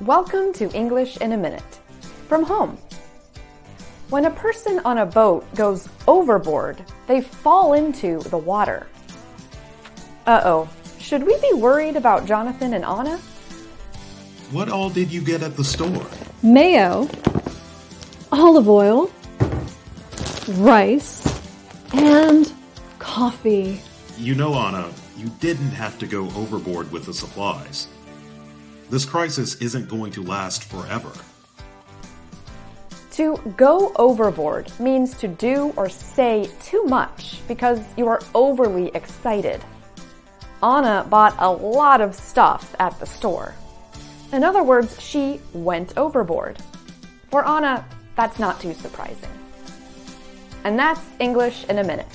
Welcome to English in a Minute from home. When a person on a boat goes overboard, they fall into the water. Uh oh, should we be worried about Jonathan and Anna? What all did you get at the store? Mayo, olive oil, rice, and coffee. You know, Anna, you didn't have to go overboard with the supplies. This crisis isn't going to last forever. To go overboard means to do or say too much because you are overly excited. Anna bought a lot of stuff at the store. In other words, she went overboard. For Anna, that's not too surprising. And that's English in a minute.